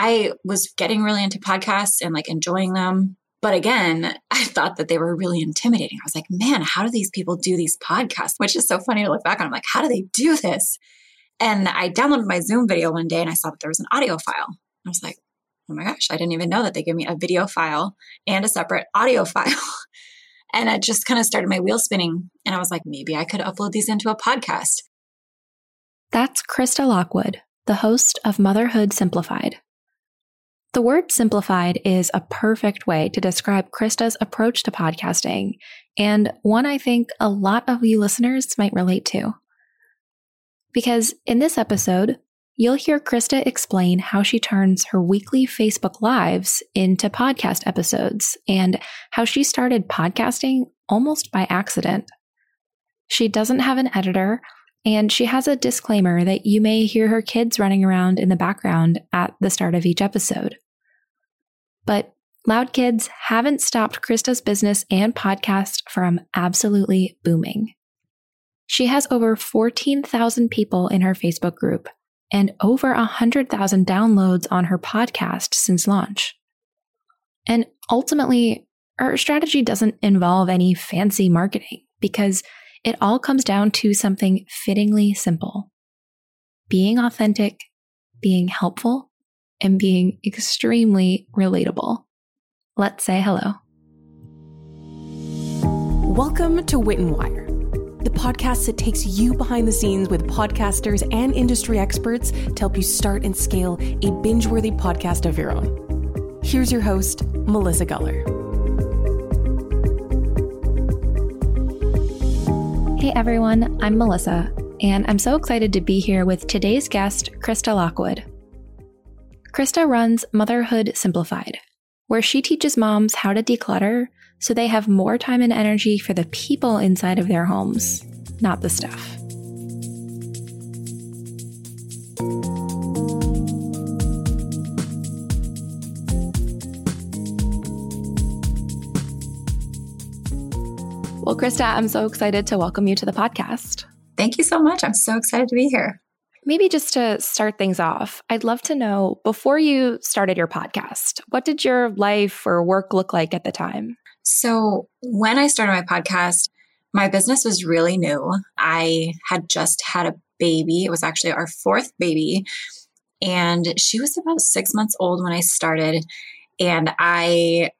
I was getting really into podcasts and like enjoying them. But again, I thought that they were really intimidating. I was like, man, how do these people do these podcasts? Which is so funny to look back on. I'm like, how do they do this? And I downloaded my Zoom video one day and I saw that there was an audio file. I was like, oh my gosh, I didn't even know that they gave me a video file and a separate audio file. and it just kind of started my wheel spinning. And I was like, maybe I could upload these into a podcast. That's Krista Lockwood, the host of Motherhood Simplified. The word simplified is a perfect way to describe Krista's approach to podcasting, and one I think a lot of you listeners might relate to. Because in this episode, you'll hear Krista explain how she turns her weekly Facebook Lives into podcast episodes and how she started podcasting almost by accident. She doesn't have an editor, and she has a disclaimer that you may hear her kids running around in the background at the start of each episode. But Loud Kids haven't stopped Krista's business and podcast from absolutely booming. She has over 14,000 people in her Facebook group and over 100,000 downloads on her podcast since launch. And ultimately, her strategy doesn't involve any fancy marketing because it all comes down to something fittingly simple being authentic, being helpful, and being extremely relatable. Let's say hello. Welcome to Wit and Wire the podcast that takes you behind the scenes with podcasters and industry experts to help you start and scale a binge worthy podcast of your own. Here's your host, Melissa Guller. Hey everyone, I'm Melissa, and I'm so excited to be here with today's guest, Krista Lockwood. Krista runs Motherhood Simplified, where she teaches moms how to declutter so they have more time and energy for the people inside of their homes, not the stuff. Well, Krista, I'm so excited to welcome you to the podcast. Thank you so much. I'm so excited to be here. Maybe just to start things off, I'd love to know before you started your podcast, what did your life or work look like at the time? So, when I started my podcast, my business was really new. I had just had a baby. It was actually our fourth baby. And she was about six months old when I started. And I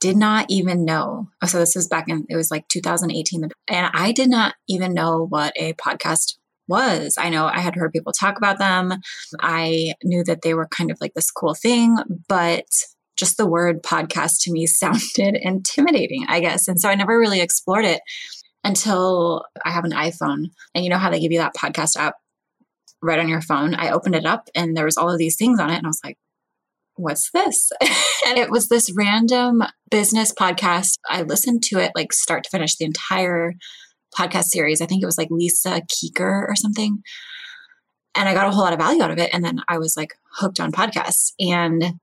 did not even know. Oh, so, this was back in, it was like 2018. And I did not even know what a podcast was. I know I had heard people talk about them. I knew that they were kind of like this cool thing, but just the word podcast to me sounded intimidating, I guess. And so I never really explored it until I have an iPhone. And you know how they give you that podcast app right on your phone? I opened it up and there was all of these things on it. And I was like, what's this? and it was this random business podcast. I listened to it like start to finish the entire podcast series. I think it was like Lisa Keeker or something. And I got a whole lot of value out of it. And then I was like hooked on podcasts. And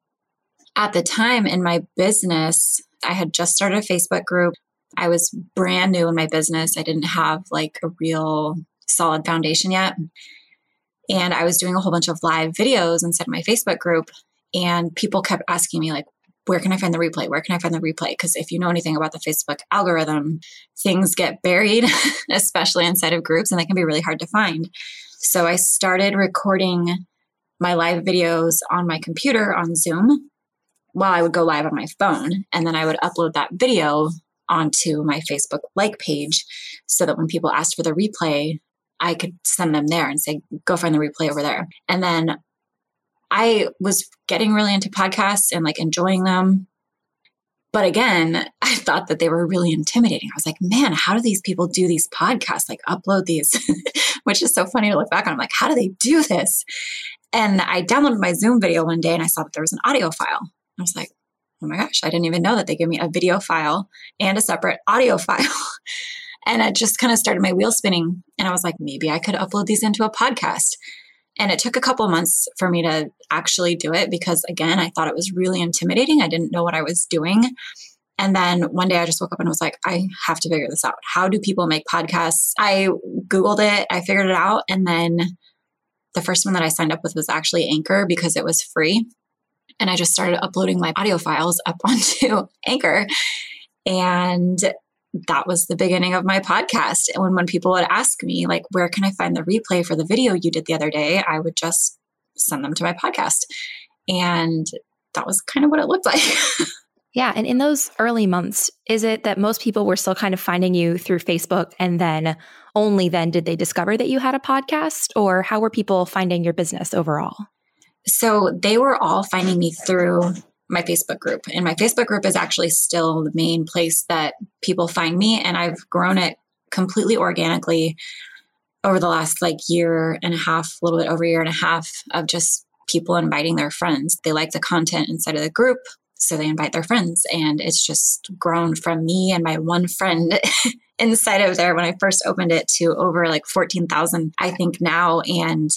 at the time in my business, I had just started a Facebook group. I was brand new in my business. I didn't have like a real solid foundation yet. And I was doing a whole bunch of live videos inside my Facebook group. And people kept asking me, like, where can I find the replay? Where can I find the replay? Because if you know anything about the Facebook algorithm, things get buried, especially inside of groups, and they can be really hard to find. So I started recording my live videos on my computer on Zoom while I would go live on my phone. And then I would upload that video onto my Facebook like page so that when people asked for the replay, I could send them there and say, go find the replay over there. And then I was getting really into podcasts and like enjoying them. But again, I thought that they were really intimidating. I was like, man, how do these people do these podcasts? Like upload these, which is so funny to look back on. I'm like, how do they do this? And I downloaded my Zoom video one day and I saw that there was an audio file. I was like, oh my gosh, I didn't even know that they give me a video file and a separate audio file. and it just kind of started my wheel spinning. And I was like, maybe I could upload these into a podcast. And it took a couple months for me to actually do it because, again, I thought it was really intimidating. I didn't know what I was doing. And then one day I just woke up and was like, I have to figure this out. How do people make podcasts? I Googled it, I figured it out. And then the first one that I signed up with was actually Anchor because it was free. And I just started uploading my audio files up onto Anchor. And that was the beginning of my podcast. And when, when people would ask me, like, where can I find the replay for the video you did the other day? I would just send them to my podcast. And that was kind of what it looked like. yeah. And in those early months, is it that most people were still kind of finding you through Facebook and then only then did they discover that you had a podcast? Or how were people finding your business overall? So they were all finding me through my Facebook group. And my Facebook group is actually still the main place that people find me. And I've grown it completely organically over the last like year and a half, a little bit over a year and a half of just people inviting their friends. They like the content inside of the group. So they invite their friends. And it's just grown from me and my one friend inside of there when I first opened it to over like 14,000, I think now. And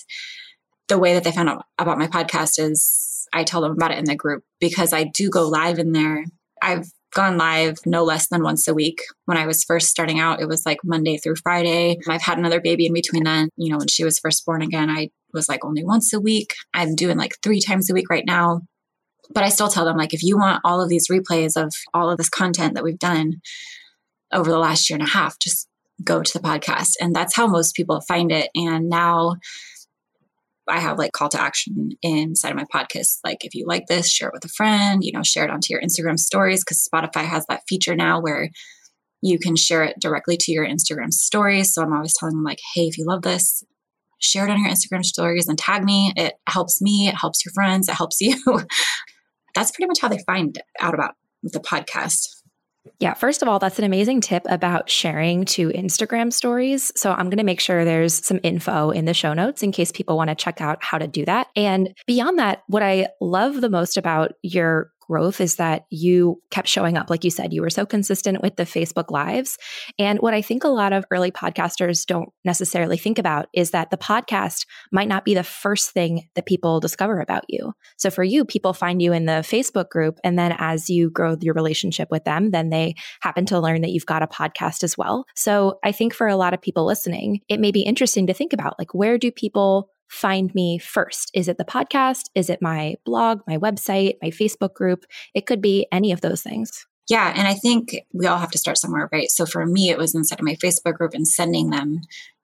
the way that they found out about my podcast is I tell them about it in the group because I do go live in there. I've gone live no less than once a week. When I was first starting out, it was like Monday through Friday. I've had another baby in between then. You know, when she was first born again, I was like only once a week. I'm doing like three times a week right now. But I still tell them, like, if you want all of these replays of all of this content that we've done over the last year and a half, just go to the podcast. And that's how most people find it. And now I have like call to action inside of my podcast. Like, if you like this, share it with a friend, you know, share it onto your Instagram stories because Spotify has that feature now where you can share it directly to your Instagram stories. So I'm always telling them, like, hey, if you love this, share it on your Instagram stories and tag me. It helps me, it helps your friends, it helps you. That's pretty much how they find out about the podcast. Yeah, first of all, that's an amazing tip about sharing to Instagram stories. So I'm going to make sure there's some info in the show notes in case people want to check out how to do that. And beyond that, what I love the most about your growth is that you kept showing up. Like you said, you were so consistent with the Facebook Lives. And what I think a lot of early podcasters don't necessarily think about is that the podcast might not be the first thing that people discover about you. So for you, people find you in the Facebook group. And then as you grow your relationship with them, then they happen to learn that you've got a podcast as well. So I think for a lot of people listening, it may be interesting to think about like, where do people find me first? Is it the podcast? Is it my blog, my website, my Facebook group? It could be any of those things. Yeah. And I think we all have to start somewhere, right? So for me, it was inside of my Facebook group and sending them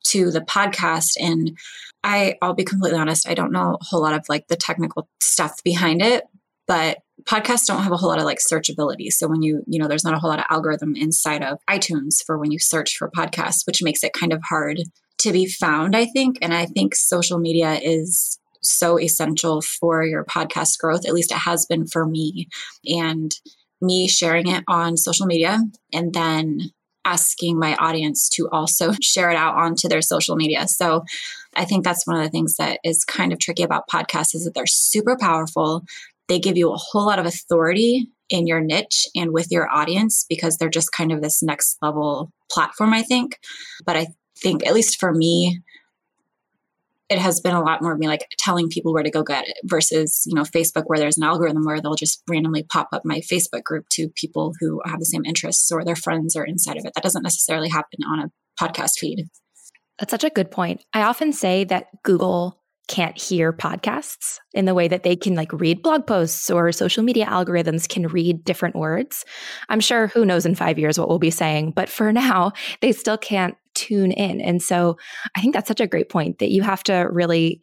to the podcast. And I, I'll be completely honest, I don't know a whole lot of like the technical stuff behind it, but podcasts don't have a whole lot of like searchability. So when you, you know, there's not a whole lot of algorithm inside of iTunes for when you search for podcasts, which makes it kind of hard to be found, I think. And I think social media is so essential for your podcast growth. At least it has been for me. And me sharing it on social media and then asking my audience to also share it out onto their social media. So I think that's one of the things that is kind of tricky about podcasts is that they're super powerful. They give you a whole lot of authority in your niche and with your audience because they're just kind of this next level platform, I think. But I think, at least for me, it has been a lot more of me like telling people where to go get it versus, you know, Facebook where there's an algorithm where they'll just randomly pop up my Facebook group to people who have the same interests or their friends are inside of it. That doesn't necessarily happen on a podcast feed. That's such a good point. I often say that Google can't hear podcasts in the way that they can like read blog posts or social media algorithms can read different words. I'm sure who knows in 5 years what we'll be saying, but for now, they still can't tune in. And so I think that's such a great point that you have to really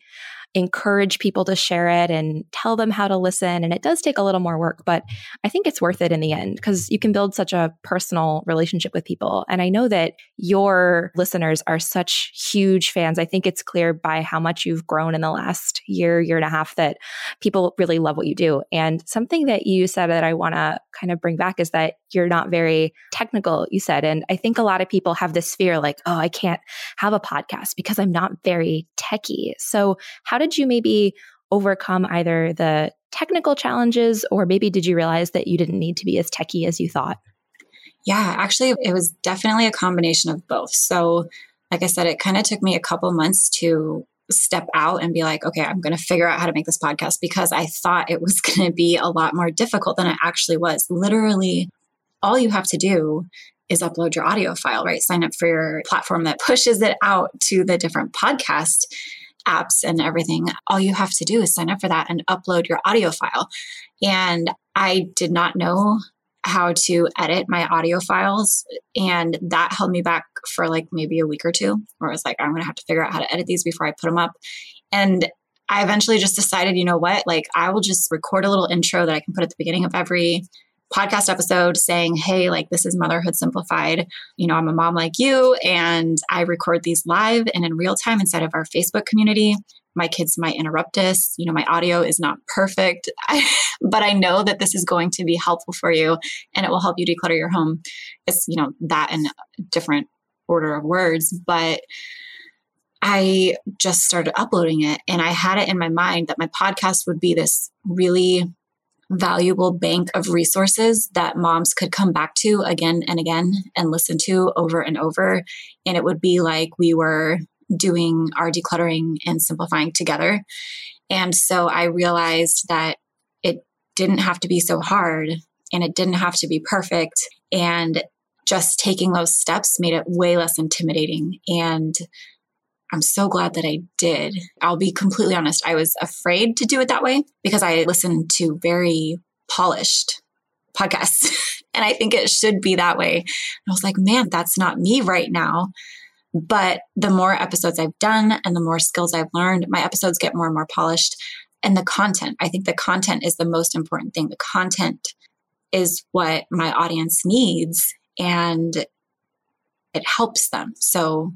encourage people to share it and tell them how to listen. And it does take a little more work, but I think it's worth it in the end because you can build such a personal relationship with people. And I know that your listeners are such huge fans. I think it's clear by how much you've grown in the last year, year and a half that people really love what you do. And something that you said that I want to kind of bring back is that you're not very technical, you said. And I think a lot of people have this fear like, oh, I can't have a podcast because I'm not very techy. So, how did you maybe overcome either the technical challenges or maybe did you realize that you didn't need to be as techy as you thought? Yeah, actually, it was definitely a combination of both. So, like I said, it kind of took me a couple months to step out and be like, okay, I'm going to figure out how to make this podcast because I thought it was going to be a lot more difficult than it actually was. Literally, all you have to do is upload your audio file, right? Sign up for your platform that pushes it out to the different podcasts apps and everything, all you have to do is sign up for that and upload your audio file. And I did not know how to edit my audio files. And that held me back for like maybe a week or two, where I was like, I'm going to have to figure out how to edit these before I put them up. And I eventually just decided, you know what? Like, I will just record a little intro that I can put at the beginning of every podcast episode saying, Hey, like, this is Motherhood Simplified. You know, I'm a mom like you, and I record these live and in real time inside of our Facebook community. My kids might interrupt us. You know, my audio is not perfect, but I know that this is going to be helpful for you and it will help you declutter your home. It's, you know, that in a different order of words. But I just started uploading it and I had it in my mind that my podcast would be this really valuable bank of resources that moms could come back to again and again and listen to over and over. And it would be like we were doing our decluttering and simplifying together. And so I realized that it didn't have to be so hard and it didn't have to be perfect. And just taking those steps made it way less intimidating. And I'm so glad that I did. I'll be completely honest, I was afraid to do it that way because I listened to very polished podcasts. and I think it should be that way. And I was like, man, that's not me right now. But the more episodes I've done and the more skills I've learned, my episodes get more and more polished. And the content, I think the content is the most important thing. The content is what my audience needs and it helps them. So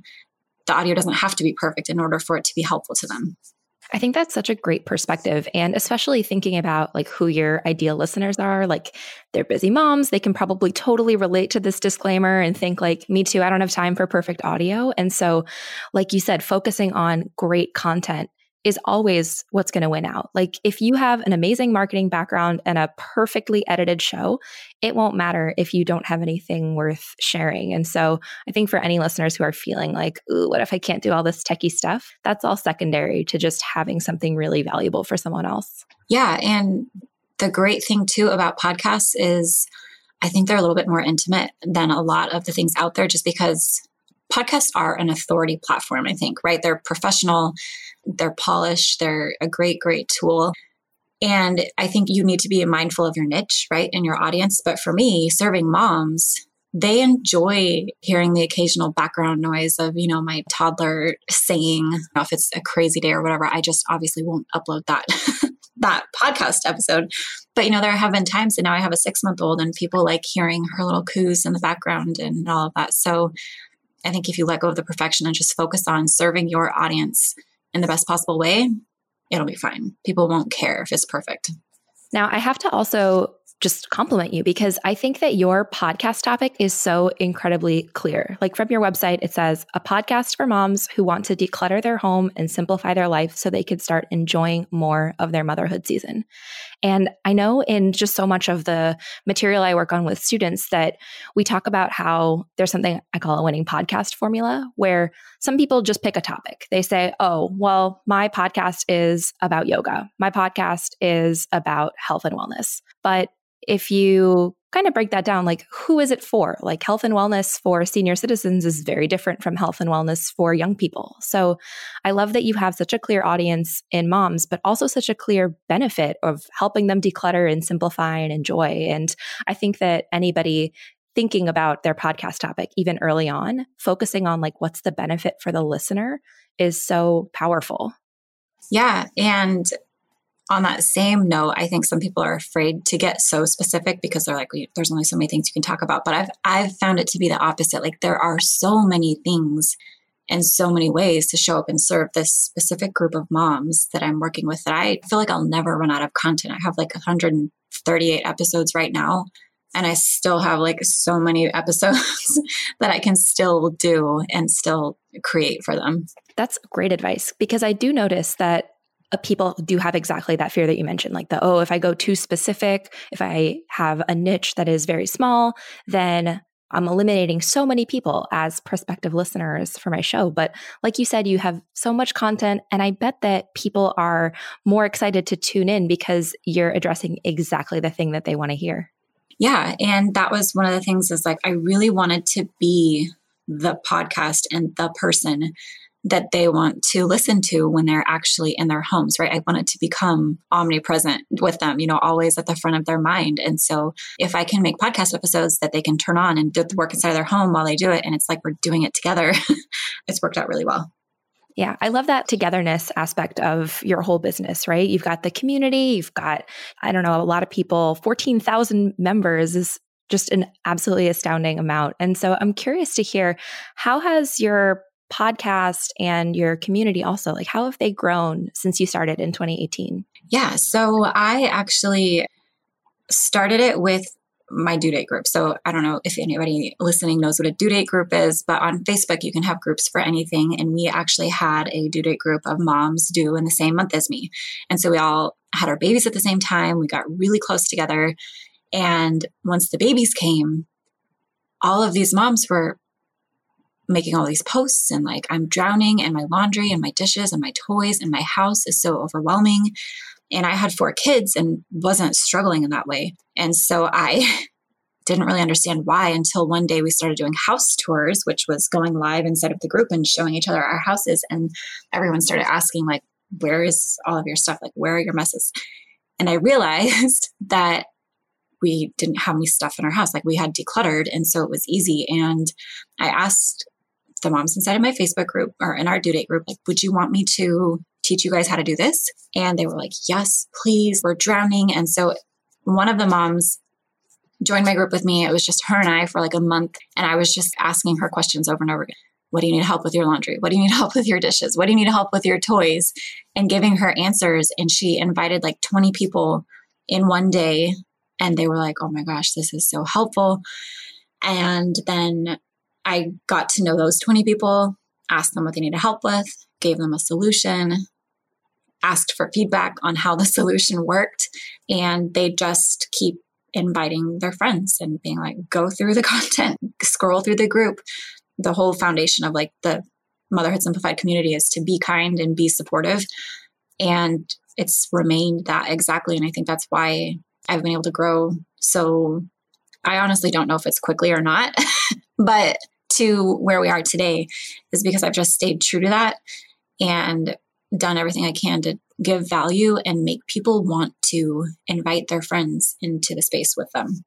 the audio doesn't have to be perfect in order for it to be helpful to them. I think that's such a great perspective. And especially thinking about like who your ideal listeners are, like they're busy moms, they can probably totally relate to this disclaimer and think like, me too, I don't have time for perfect audio. And so, like you said, focusing on great content is always what's going to win out. Like if you have an amazing marketing background and a perfectly edited show, it won't matter if you don't have anything worth sharing. And so I think for any listeners who are feeling like, ooh, what if I can't do all this techie stuff? That's all secondary to just having something really valuable for someone else. Yeah. And the great thing too about podcasts is I think they're a little bit more intimate than a lot of the things out there just because podcasts are an authority platform, I think, right? They're professional they're polished, they're a great, great tool. And I think you need to be mindful of your niche, right, and your audience. But for me, serving moms, they enjoy hearing the occasional background noise of, you know, my toddler saying, if it's a crazy day or whatever, I just obviously won't upload that that podcast episode. But you know, there have been times and now I have a six month old and people like hearing her little coos in the background and all of that. So I think if you let go of the perfection and just focus on serving your audience in the best possible way, it'll be fine. People won't care if it's perfect. Now, I have to also just compliment you because I think that your podcast topic is so incredibly clear. Like from your website, it says a podcast for moms who want to declutter their home and simplify their life so they could start enjoying more of their motherhood season. And I know in just so much of the material I work on with students that we talk about how there's something I call a winning podcast formula where some people just pick a topic. They say, oh, well, my podcast is about yoga, my podcast is about health and wellness. But if you kind of break that down, like who is it for? Like health and wellness for senior citizens is very different from health and wellness for young people. So I love that you have such a clear audience in moms, but also such a clear benefit of helping them declutter and simplify and enjoy. And I think that anybody thinking about their podcast topic, even early on, focusing on like what's the benefit for the listener is so powerful. Yeah. And on that same note, I think some people are afraid to get so specific because they're like, there's only so many things you can talk about. But I've I've found it to be the opposite. Like there are so many things and so many ways to show up and serve this specific group of moms that I'm working with that I feel like I'll never run out of content. I have like 138 episodes right now. And I still have like so many episodes that I can still do and still create for them. That's great advice because I do notice that Uh, people do have exactly that fear that you mentioned like the oh if i go too specific if i have a niche that is very small then i'm eliminating so many people as prospective listeners for my show. But like you said you have so much content and i bet that people are more excited to tune in because you're addressing exactly the thing that they want to hear. Yeah and that was one of the things is like i really wanted to be the podcast and the person that they want to listen to when they're actually in their homes, right? I want it to become omnipresent with them, you know, always at the front of their mind. And so if I can make podcast episodes that they can turn on and do the work inside of their home while they do it, and it's like we're doing it together, it's worked out really well. Yeah, I love that togetherness aspect of your whole business, right? You've got the community, you've got, I don't know, a lot of people, 14,000 members is just an absolutely astounding amount. And so I'm curious to hear how has your podcast and your community also like how have they grown since you started in 2018 yeah so i actually started it with my due date group. So I don't know if anybody listening knows what a due date group is, but on Facebook, you can have groups for anything. And we actually had a due date group of moms due in the same month as me. And so we all had our babies at the same time. We got really close together. And once the babies came, all of these moms were making all these posts and like I'm drowning in my laundry and my dishes and my toys and my house is so overwhelming. And I had four kids and wasn't struggling in that way. And so I didn't really understand why until one day we started doing house tours, which was going live inside of the group and showing each other our houses. And everyone started asking, like, where is all of your stuff? Like, where are your messes? And I realized that we didn't have any stuff in our house. Like we had decluttered. And so it was easy. And I asked the moms inside of my Facebook group or in our due date group, like, would you want me to teach you guys how to do this? And they were like, yes, please, we're drowning. And so one of the moms joined my group with me. It was just her and I for like a month. And I was just asking her questions over and over again. What do you need help with your laundry? What do you need help with your dishes? What do you need help with your toys? And giving her answers. And she invited like 20 people in one day. And they were like, oh my gosh, this is so helpful. And then I got to know those 20 people, asked them what they needed help with, gave them a solution, asked for feedback on how the solution worked, and they just keep inviting their friends and being like, go through the content, scroll through the group. The whole foundation of like the Motherhood Simplified community is to be kind and be supportive. And it's remained that exactly. And I think that's why I've been able to grow so I honestly don't know if it's quickly or not, but to where we are today is because I've just stayed true to that and done everything I can to give value and make people want to invite their friends into the space with them.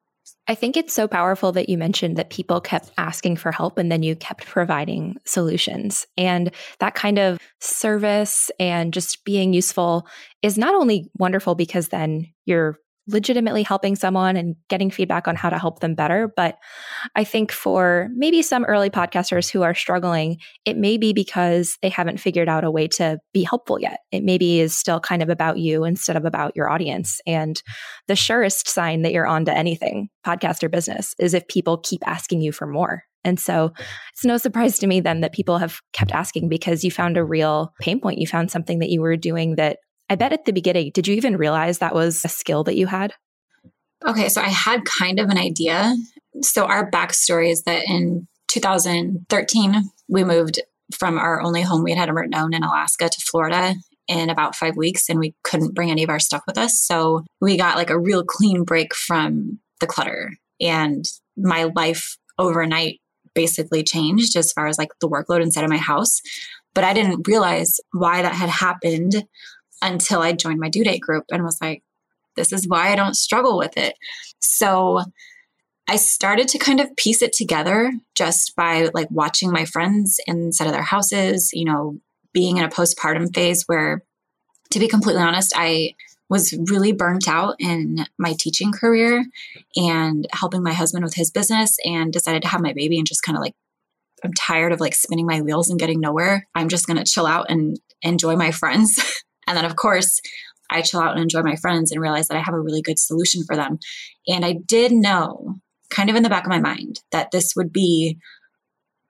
I think it's so powerful that you mentioned that people kept asking for help and then you kept providing solutions. And that kind of service and just being useful is not only wonderful because then you're legitimately helping someone and getting feedback on how to help them better. But I think for maybe some early podcasters who are struggling, it may be because they haven't figured out a way to be helpful yet. It maybe is still kind of about you instead of about your audience. And the surest sign that you're on to anything, podcast or business, is if people keep asking you for more. And so it's no surprise to me then that people have kept asking because you found a real pain point. You found something that you were doing that I bet at the beginning, did you even realize that was a skill that you had? Okay, so I had kind of an idea. So our backstory is that in 2013, we moved from our only home we had ever known in Alaska to Florida in about five weeks, and we couldn't bring any of our stuff with us. So we got like a real clean break from the clutter. And my life overnight basically changed as far as like the workload inside of my house. But I didn't realize why that had happened until I joined my due date group and was like, this is why I don't struggle with it. So I started to kind of piece it together just by like watching my friends inside of their houses, you know, being in a postpartum phase where, to be completely honest, I was really burnt out in my teaching career and helping my husband with his business and decided to have my baby and just kind of like I'm tired of like spinning my wheels and getting nowhere. I'm just going to chill out and enjoy my friends And then, of course, I chill out and enjoy my friends and realize that I have a really good solution for them. And I did know, kind of in the back of my mind, that this would be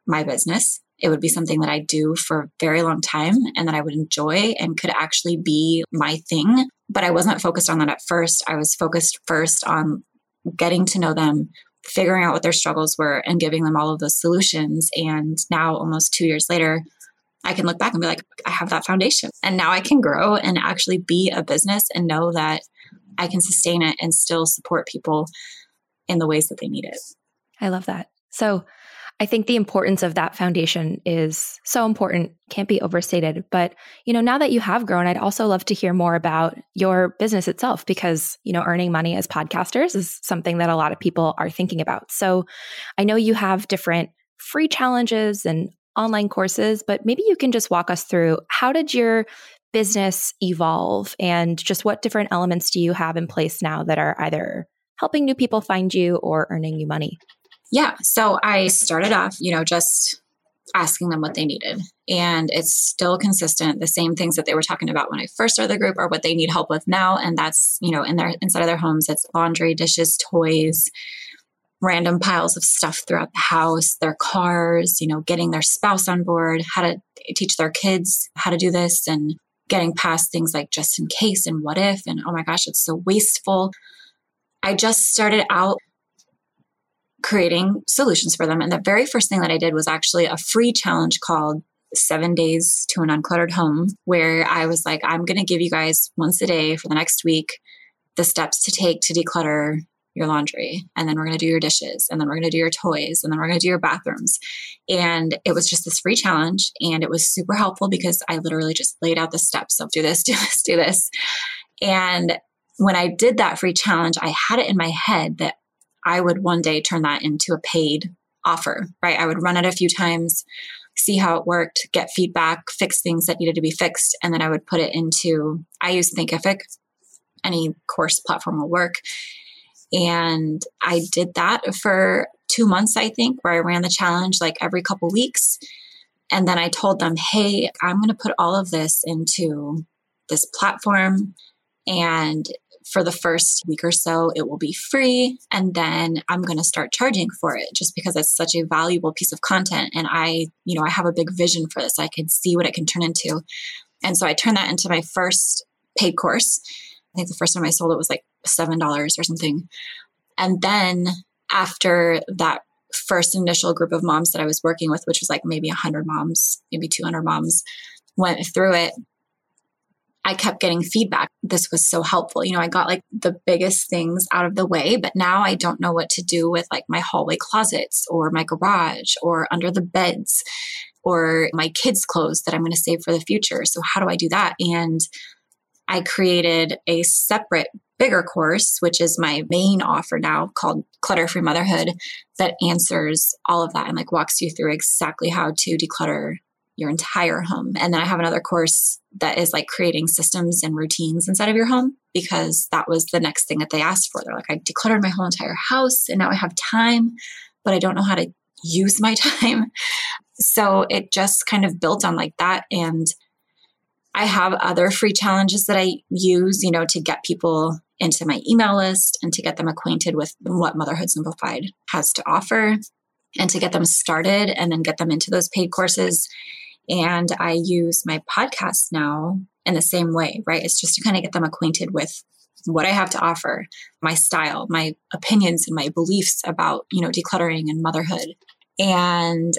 my business. It would be something that I do for a very long time and that I would enjoy and could actually be my thing. But I wasn't focused on that at first. I was focused first on getting to know them, figuring out what their struggles were, and giving them all of those solutions. And now, almost two years later, I can look back and be like, I have that foundation. And now I can grow and actually be a business and know that I can sustain it and still support people in the ways that they need it. I love that. So I think the importance of that foundation is so important, can't be overstated. But, you know, now that you have grown, I'd also love to hear more about your business itself because, you know, earning money as podcasters is something that a lot of people are thinking about. So I know you have different free challenges and online courses, but maybe you can just walk us through how did your business evolve and just what different elements do you have in place now that are either helping new people find you or earning you money? Yeah. So I started off, you know, just asking them what they needed. And it's still consistent. The same things that they were talking about when I first started the group are what they need help with now. And that's, you know, in their inside of their homes, it's laundry, dishes, toys, random piles of stuff throughout the house, their cars, you know, getting their spouse on board, how to teach their kids how to do this and getting past things like just in case and what if and oh my gosh, it's so wasteful. I just started out creating solutions for them. And the very first thing that I did was actually a free challenge called Seven Days to an Uncluttered Home, where I was like, I'm going to give you guys once a day for the next week the steps to take to declutter your laundry. And then we're going to do your dishes. And then we're going to do your toys. And then we're going to do your bathrooms. And it was just this free challenge. And it was super helpful because I literally just laid out the steps of do this, do this, do this. And when I did that free challenge, I had it in my head that I would one day turn that into a paid offer, right? I would run it a few times, see how it worked, get feedback, fix things that needed to be fixed, and then I would put it into, I use Thinkific. Any course platform will work. And I did that for two months, I think, where I ran the challenge like every couple weeks. And then I told them, hey, I'm going to put all of this into this platform. And for the first week or so, it will be free. And then I'm going to start charging for it just because it's such a valuable piece of content. And I, you know, I have a big vision for this. I can see what it can turn into. And so I turned that into my first paid course. I think the first time I sold it was like $7 or something. And then after that first initial group of moms that I was working with, which was like maybe 100 moms, maybe 200 moms, went through it, I kept getting feedback. This was so helpful. You know, I got like the biggest things out of the way, but now I don't know what to do with like my hallway closets or my garage or under the beds or my kids' clothes that I'm going to save for the future. So, how do I do that? And I created a separate, bigger course, which is my main offer now called Clutter Free Motherhood, that answers all of that and like walks you through exactly how to declutter your entire home. And then I have another course that is like creating systems and routines inside of your home because that was the next thing that they asked for. They're like, I decluttered my whole entire house and now I have time, but I don't know how to use my time. So it just kind of built on like that. And I have other free challenges that I use, you know, to get people into my email list and to get them acquainted with what Motherhood Simplified has to offer and to get them started and then get them into those paid courses and I use my podcast now in the same way, right? It's just to kind of get them acquainted with what I have to offer, my style, my opinions and my beliefs about, you know, decluttering and motherhood. And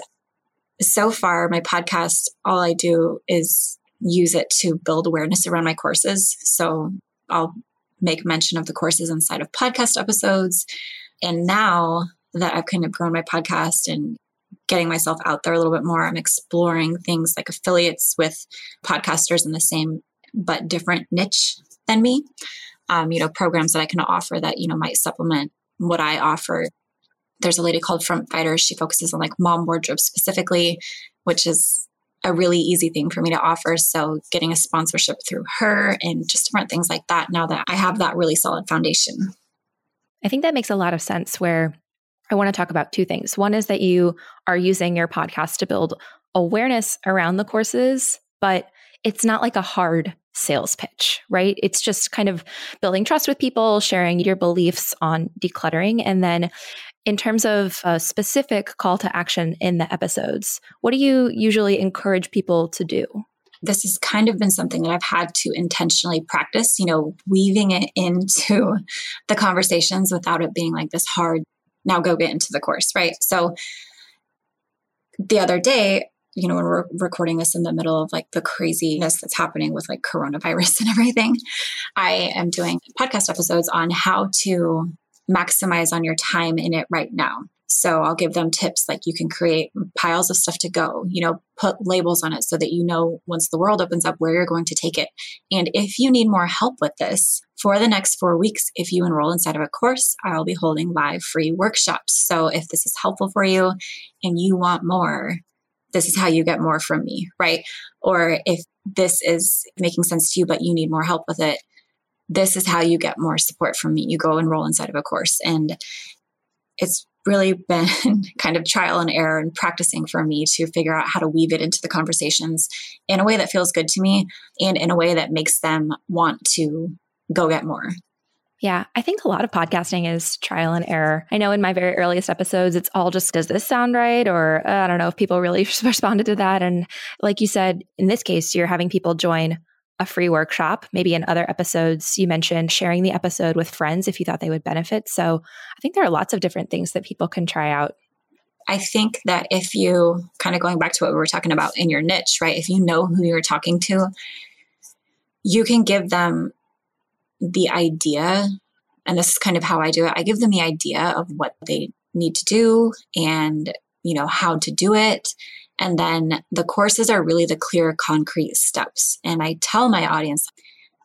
so far, my podcast, all I do is use it to build awareness around my courses. So I'll make mention of the courses inside of podcast episodes. And now that I've kind of grown my podcast and getting myself out there a little bit more. I'm exploring things like affiliates with podcasters in the same but different niche than me. Um, you know, programs that I can offer that, you know, might supplement what I offer. There's a lady called Front Fighters. She focuses on like mom wardrobe specifically, which is a really easy thing for me to offer. So getting a sponsorship through her and just different things like that now that I have that really solid foundation. I think that makes a lot of sense where I want to talk about two things. One is that you are using your podcast to build awareness around the courses, but it's not like a hard sales pitch, right? It's just kind of building trust with people, sharing your beliefs on decluttering. And then in terms of a specific call to action in the episodes, what do you usually encourage people to do? This has kind of been something that I've had to intentionally practice, you know, weaving it into the conversations without it being like this hard now go get into the course, right? So the other day, you know, when we're recording this in the middle of like the craziness that's happening with like coronavirus and everything, I am doing podcast episodes on how to maximize on your time in it right now. So I'll give them tips like you can create piles of stuff to go, you know, put labels on it so that you know once the world opens up where you're going to take it. And if you need more help with this, for the next four weeks, if you enroll inside of a course, I'll be holding live free workshops. So if this is helpful for you and you want more, this is how you get more from me, right? Or if this is making sense to you, but you need more help with it, this is how you get more support from me. You go enroll inside of a course. And it's really been kind of trial and error and practicing for me to figure out how to weave it into the conversations in a way that feels good to me and in a way that makes them want to go get more. Yeah, I think a lot of podcasting is trial and error. I know in my very earliest episodes, it's all just, does this sound right? Or uh, I don't know if people really responded to that. And like you said, in this case, you're having people join a free workshop. Maybe in other episodes, you mentioned sharing the episode with friends if you thought they would benefit. So I think there are lots of different things that people can try out. I think that if you kind of going back to what we were talking about in your niche, right? If you know who you're talking to, you can give them the idea, and this is kind of how I do it. I give them the idea of what they need to do and, you know, how to do it. And then the courses are really the clear, concrete steps. And I tell my audience,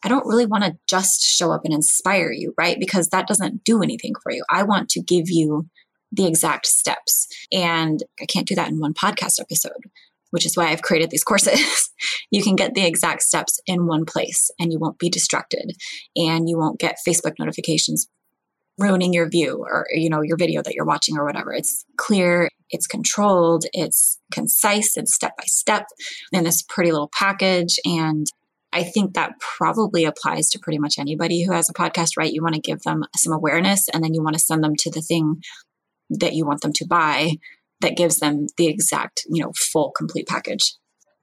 I don't really want to just show up and inspire you, right? Because that doesn't do anything for you. I want to give you the exact steps. And I can't do that in one podcast episode which is why I've created these courses. you can get the exact steps in one place and you won't be distracted and you won't get Facebook notifications ruining your view or you know your video that you're watching or whatever. It's clear, it's controlled, it's concise, and step by step in this pretty little package and I think that probably applies to pretty much anybody who has a podcast, right? You want to give them some awareness and then you want to send them to the thing that you want them to buy that gives them the exact, you know, full complete package.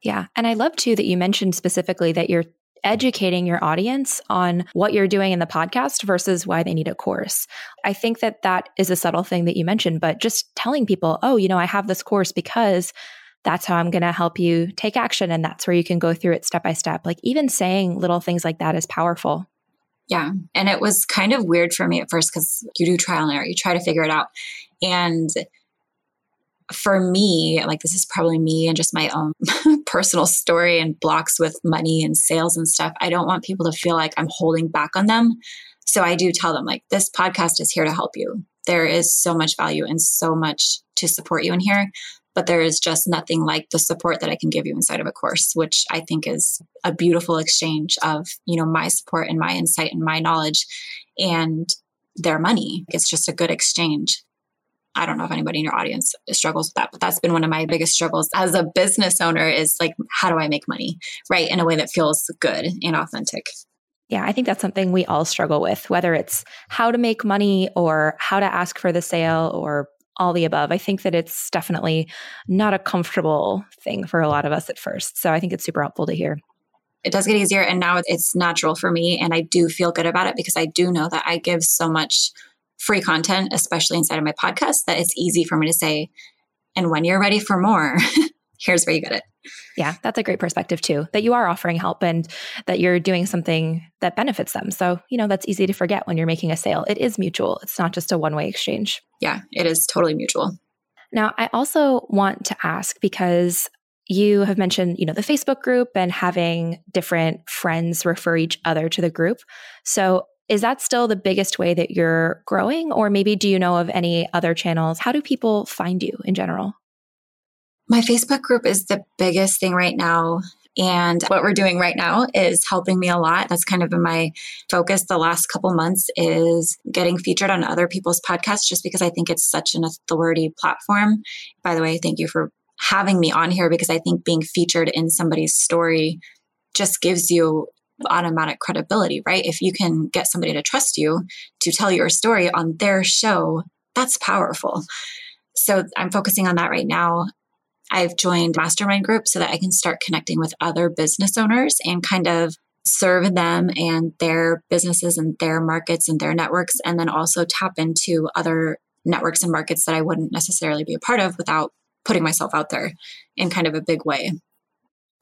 Yeah. And I love too that you mentioned specifically that you're educating your audience on what you're doing in the podcast versus why they need a course. I think that that is a subtle thing that you mentioned, but just telling people, oh, you know, I have this course because that's how I'm going to help you take action. And that's where you can go through it step by step. Like even saying little things like that is powerful. Yeah. And it was kind of weird for me at first because you do trial and error, you try to figure it out. And for me, like this is probably me and just my own personal story and blocks with money and sales and stuff. I don't want people to feel like I'm holding back on them. So I do tell them, like, this podcast is here to help you. There is so much value and so much to support you in here, but there is just nothing like the support that I can give you inside of a course, which I think is a beautiful exchange of, you know, my support and my insight and my knowledge and their money. It's just a good exchange. I don't know if anybody in your audience struggles with that, but that's been one of my biggest struggles as a business owner is like, how do I make money, right? In a way that feels good and authentic. Yeah, I think that's something we all struggle with, whether it's how to make money or how to ask for the sale or all the above. I think that it's definitely not a comfortable thing for a lot of us at first. So I think it's super helpful to hear. It does get easier. And now it's natural for me. And I do feel good about it because I do know that I give so much free content, especially inside of my podcast, that it's easy for me to say, and when you're ready for more, here's where you get it. Yeah, that's a great perspective too, that you are offering help and that you're doing something that benefits them. So, you know, that's easy to forget when you're making a sale. It is mutual, it's not just a one way exchange. Yeah, it is totally mutual. Now, I also want to ask because you have mentioned, you know, the Facebook group and having different friends refer each other to the group. So, is that still the biggest way that you're growing? Or maybe do you know of any other channels? How do people find you in general? My Facebook group is the biggest thing right now. And what we're doing right now is helping me a lot. That's kind of been my focus the last couple months is getting featured on other people's podcasts just because I think it's such an authority platform. By the way, thank you for having me on here because I think being featured in somebody's story just gives you automatic credibility, right? If you can get somebody to trust you to tell your story on their show, that's powerful. So I'm focusing on that right now. I've joined mastermind groups so that I can start connecting with other business owners and kind of serve them and their businesses and their markets and their networks, and then also tap into other networks and markets that I wouldn't necessarily be a part of without putting myself out there in kind of a big way.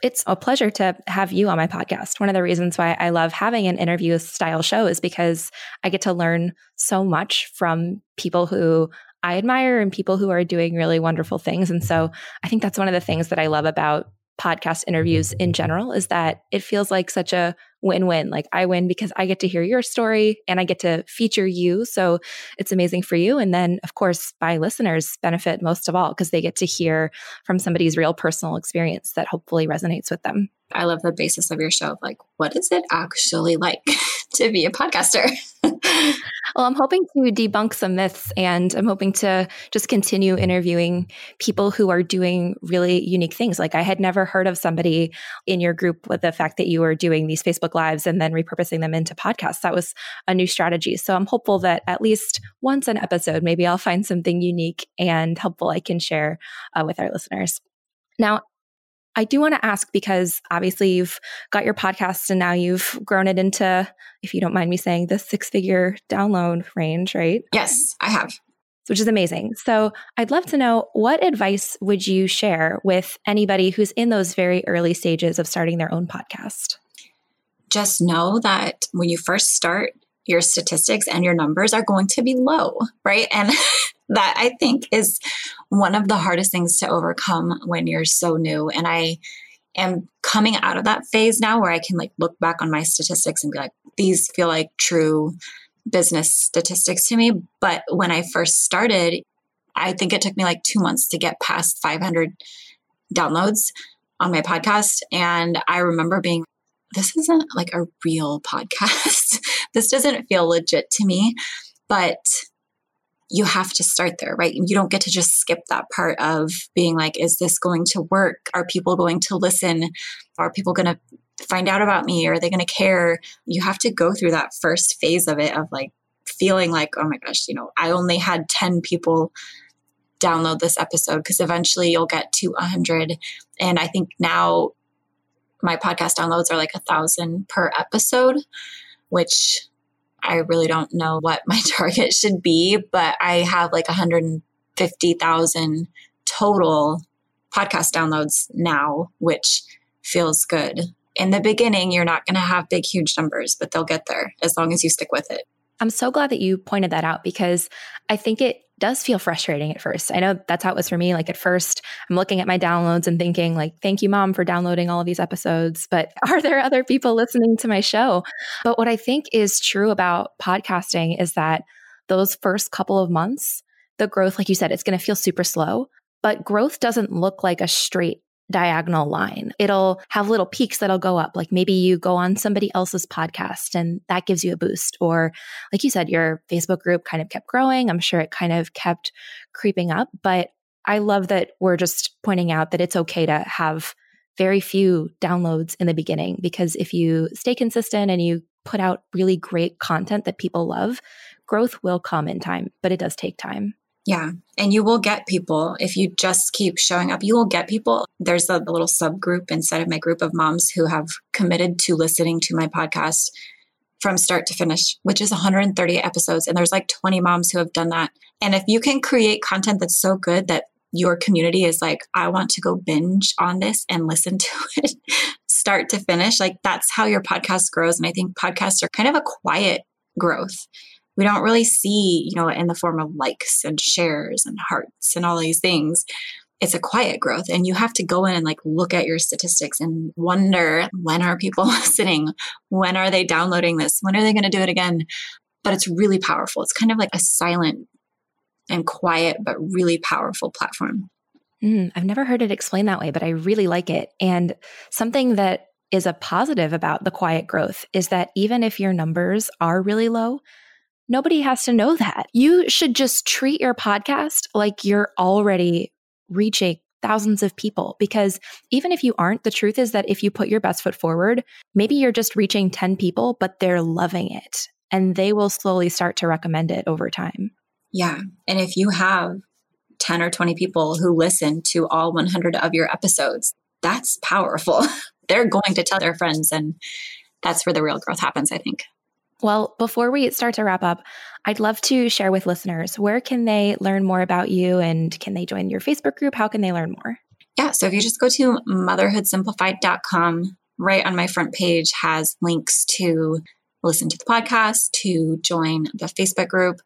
It's a pleasure to have you on my podcast. One of the reasons why I love having an interview style show is because I get to learn so much from people who I admire and people who are doing really wonderful things. And so I think that's one of the things that I love about podcast interviews in general is that it feels like such a win win. Like I win because I get to hear your story and I get to feature you. So it's amazing for you. And then, of course, my listeners benefit most of all because they get to hear from somebody's real personal experience that hopefully resonates with them. I love the basis of your show. Like, what is it actually like to be a podcaster? well, I'm hoping to debunk some myths and I'm hoping to just continue interviewing people who are doing really unique things. Like, I had never heard of somebody in your group with the fact that you were doing these Facebook Lives and then repurposing them into podcasts. That was a new strategy. So I'm hopeful that at least once an episode, maybe I'll find something unique and helpful I can share uh, with our listeners. Now, I do want to ask because obviously you've got your podcast and now you've grown it into, if you don't mind me saying, the six figure download range, right? Yes, I have. Which is amazing. So I'd love to know what advice would you share with anybody who's in those very early stages of starting their own podcast? Just know that when you first start, your statistics and your numbers are going to be low, right? And that I think is one of the hardest things to overcome when you're so new. And I am coming out of that phase now where I can like look back on my statistics and be like, these feel like true business statistics to me. But when I first started, I think it took me like two months to get past 500 downloads on my podcast. And I remember being, this isn't like a real podcast. this doesn't feel legit to me. But you have to start there, right? You don't get to just skip that part of being like, is this going to work? Are people going to listen? Are people going to find out about me? Are they going to care? You have to go through that first phase of it of like feeling like, oh my gosh, you know, I only had 10 people download this episode because eventually you'll get to 100. And I think now my podcast downloads are like a thousand per episode, which I really don't know what my target should be, but I have like 150,000 total podcast downloads now, which feels good. In the beginning, you're not going to have big, huge numbers, but they'll get there as long as you stick with it. I'm so glad that you pointed that out because I think it does feel frustrating at first. I know that's how it was for me. Like at first, I'm looking at my downloads and thinking, like, thank you, mom, for downloading all of these episodes. But are there other people listening to my show? But what I think is true about podcasting is that those first couple of months, the growth, like you said, it's going to feel super slow. But growth doesn't look like a straight diagonal line. It'll have little peaks that'll go up. Like maybe you go on somebody else's podcast and that gives you a boost. Or, like you said, your Facebook group kind of kept growing. I'm sure it kind of kept creeping up. But I love that we're just pointing out that it's okay to have very few downloads in the beginning because if you stay consistent and you put out really great content that people love, growth will come in time, but it does take time. Yeah. And you will get people if you just keep showing up. You will get people. There's a, little subgroup inside of my group of moms who have committed to listening to my podcast from start to finish, which is 130 episodes. And there's like 20 moms who have done that. And if you can create content that's so good that your community is like, I want to go binge on this and listen to it start to finish, like that's how your podcast grows. And I think podcasts are kind of a quiet growth we don't really see, you know, in the form of likes and shares and hearts and all these things. It's a quiet growth. And you have to go in and like look at your statistics and wonder when are people listening? When are they downloading this? When are they going to do it again? But it's really powerful. It's kind of like a silent and quiet, but really powerful platform. Mm, I've never heard it explained that way, but I really like it. And something that is a positive about the quiet growth is that even if your numbers are really low, Nobody has to know that. You should just treat your podcast like you're already reaching thousands of people because even if you aren't, the truth is that if you put your best foot forward, maybe you're just reaching 10 people, but they're loving it and they will slowly start to recommend it over time. Yeah. And if you have 10 or 20 people who listen to all 100 of your episodes, that's powerful. they're going to tell their friends and that's where the real growth happens, I think. Well, before we start to wrap up, I'd love to share with listeners where can they learn more about you and can they join your Facebook group? How can they learn more? Yeah, so if you just go to motherhoodsimplified.com, right on my front page has links to listen to the podcast, to join the Facebook group,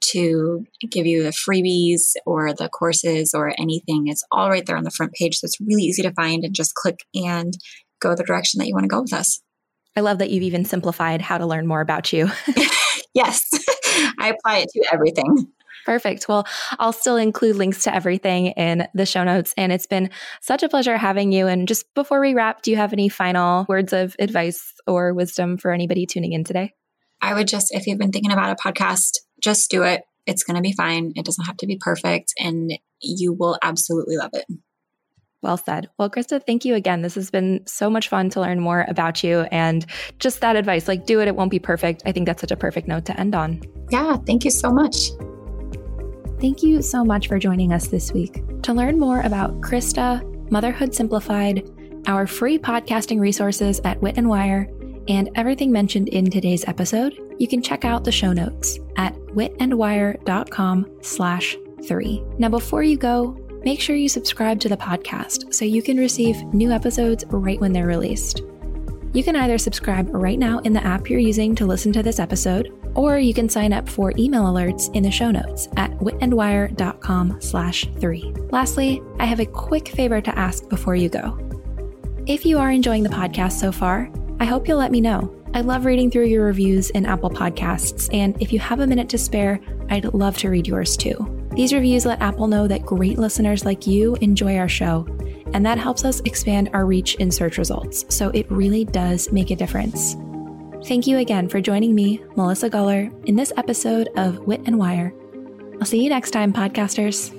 to give you the freebies or the courses or anything. It's all right there on the front page. So it's really easy to find and just click and go the direction that you want to go with us. I love that you've even simplified how to learn more about you. yes, I apply it to everything. Perfect. Well, I'll still include links to everything in the show notes. And it's been such a pleasure having you. And just before we wrap, do you have any final words of advice or wisdom for anybody tuning in today? I would just, if you've been thinking about a podcast, just do it. It's going to be fine. It doesn't have to be perfect, and you will absolutely love it. Well said. Well, Krista, thank you again. This has been so much fun to learn more about you and just that advice like, do it, it won't be perfect. I think that's such a perfect note to end on. Yeah, thank you so much. Thank you so much for joining us this week. To learn more about Krista, Motherhood Simplified, our free podcasting resources at Wit and Wire, and everything mentioned in today's episode, you can check out the show notes at witandwire.com slash three. Now, before you go, make sure you subscribe to the podcast so you can receive new episodes right when they're released. You can either subscribe right now in the app you're using to listen to this episode, or you can sign up for email alerts in the show notes at witandwire.com slash three. Lastly, I have a quick favor to ask before you go. If you are enjoying the podcast so far, I hope you'll let me know. I love reading through your reviews in Apple Podcasts, and if you have a minute to spare, I'd love to read yours too. These reviews let Apple know that great listeners like you enjoy our show and that helps us expand our reach in search results. So it really does make a difference. Thank you again for joining me, Melissa Guller, in this episode of Wit and Wire. I'll see you next time, podcasters.